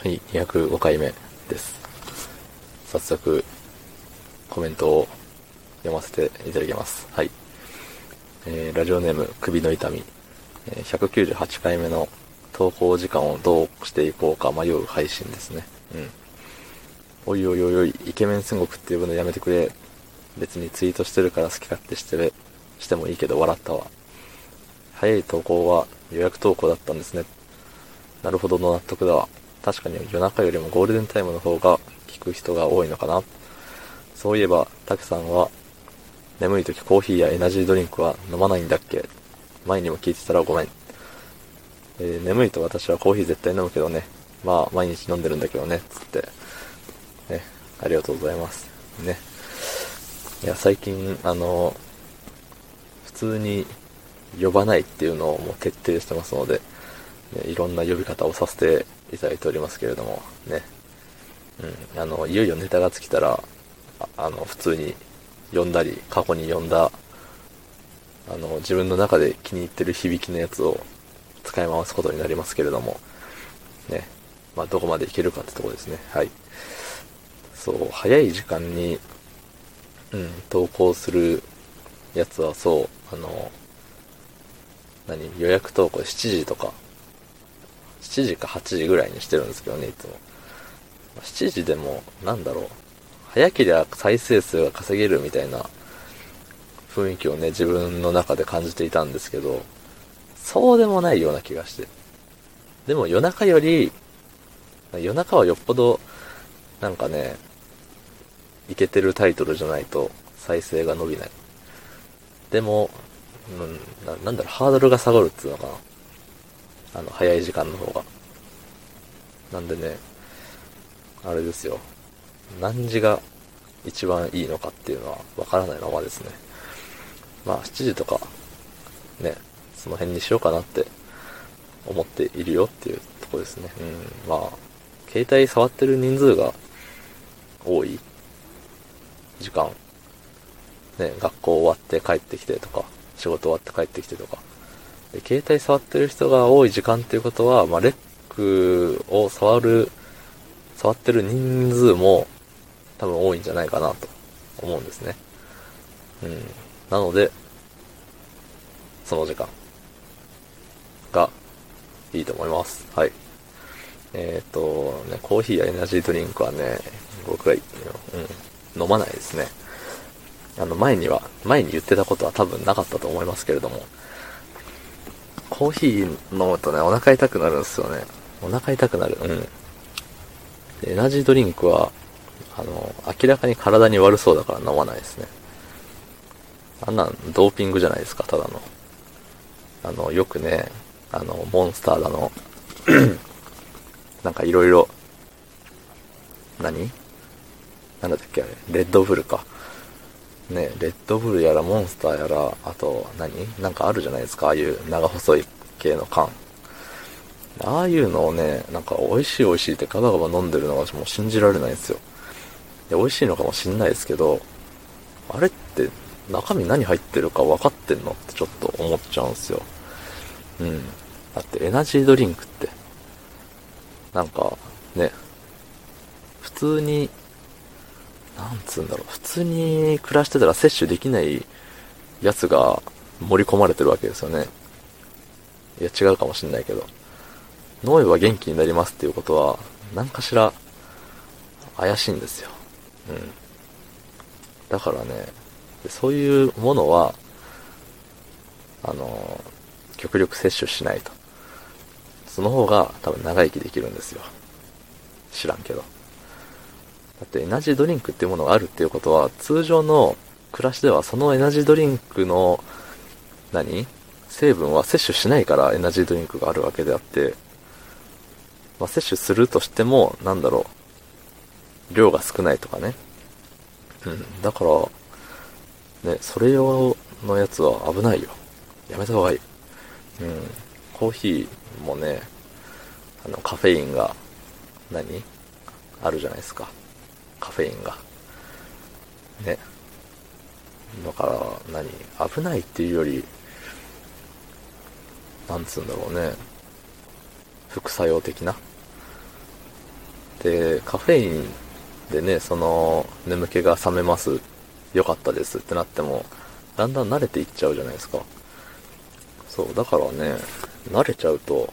はい、205回目です。早速、コメントを読ませていただきます。はい。えー、ラジオネーム、首の痛み。え198回目の投稿時間をどうしていこうか迷う配信ですね。うん。おいおいおいおい、イケメン戦国って呼ぶのやめてくれ。別にツイートしてるから好き勝手してる、してもいいけど笑ったわ。早い投稿は予約投稿だったんですね。なるほどの納得だわ。確かに夜中よりもゴールデンタイムの方が聞く人が多いのかな。そういえば、たけさんは、眠い時コーヒーやエナジードリンクは飲まないんだっけ？前にも聞いてたらごめん。えー眠いと私はコーヒー絶対飲むけどね。まあ、毎日飲んでるんだけどね。つって。ね。ありがとうございます。ね。いや、最近、あの、普通に呼ばないっていうのをもう徹底してますので、ねいろんな呼び方をさせていただいておりますけれども、ね。うん。あの、いよいよネタが尽きたら、ああの、普通に呼んだり、過去に呼んだ、あの、自分の中で気に入ってる響きのやつを使い回すことになりますけれども、ね。まあ、どこまでいけるかってとこですね。はい。そう、早い時間に、うん、投稿するやつはそう、あの、何予約投稿7時とか、7時か8時ぐらいにしてるんですけどね、いつも。7時でも、なんだろう、早けりゃ再生数が稼げるみたいな雰囲気をね、自分の中で感じていたんですけど、そうでもないような気がして。でも夜中より、夜中はよっぽど、なんかね、いけてるタイトルじゃないと再生が伸びない。でも、うん、ななんだろう、ハードルが下がるっつうのかな。あの、早い時間の方が。なんでね、あれですよ。何時が一番いいのかっていうのはわからないままですね。まあ、7時とか、ね、その辺にしようかなって思っているよっていうとこですね。うん、まあ、携帯触ってる人数が多い時間。ね、学校終わって帰ってきてとか、仕事終わって帰ってきてとか。で、携帯触ってる人が多い時間っていうことは、まあ、レックを触る、触ってる人数も多分多いんじゃないかなと思うんですね。うん。なので、その時間がいいと思います。はい。えっ、と、ね、コーヒーやエナジードリンクはね、僕は、うん、飲まないですね。あの、前には、前に言ってたことは多分なかったと思いますけれども、コーヒー飲むとね、お腹痛くなるんですよね。お腹痛くなる。うん。でエナジードリンクは、あの、明らかに体に悪そうだから飲まないですね。あんなん、ドーピングじゃないですか、ただの。あの、よくね、あの、モンスターだの、なんかいろいろ、何？なんだっけあれ、レッドブルか。ね、レッドブルやらモンスターやら、あと何、なんかあるじゃないですか、ああいう長細い系の缶。ああいうのをね、なんか美味しい美味しいってガバガバ飲んでるのがもう信じられないんですよ。で、美味しいのかもしんないですけど、あれって中身何入ってるか分かってんの？ってちょっと思っちゃうんですよ。うん。だってエナジードリンクって、なんかね、普通に、なんつうんだろう、普通に暮らしてたら摂取できないやつが盛り込まれてるわけですよね。いや、違うかもしんないけど。飲めば元気になりますっていうことは、何かしら怪しいんですよ。うん。だからね、そういうものは、あの、極力摂取しないと。その方が多分長生きできるんですよ。知らんけど。だってエナジードリンクっていうものがあるっていうことは、通常の暮らしではそのエナジードリンクの、何？成分は摂取しないからエナジードリンクがあるわけであって、まあ、摂取するとしても、なんだろう、量が少ないとかね。うん、だから、ね、それ用のやつは危ないよ。やめた方がいい。うん。コーヒーもね、あの、カフェインが、何？あるじゃないですか。カフェインが。ね。だから、何？危ないっていうより、なんつうんだろうね。副作用的なで、カフェインでね、その、眠気が覚めます、良かったですってなっても、だんだん慣れていっちゃうじゃないですか。そう、だからね、慣れちゃうと、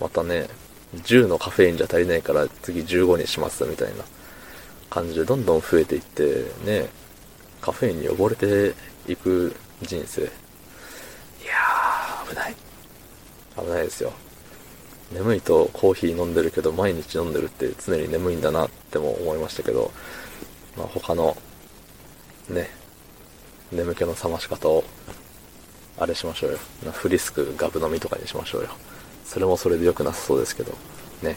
またね、10のカフェインじゃ足りないから次15にしますみたいな感じでどんどん増えていってね、カフェインに溺れていく人生。いやー、危ない。危ないですよ。眠いとコーヒー飲んでるけど毎日飲んでるって常に眠いんだなっても思いましたけど、まあ、他のね、眠気の覚まし方をあれしましょうよ。フリスクガブ飲みとかにしましょうよ。それもそれで良くなさそうですけど、ね。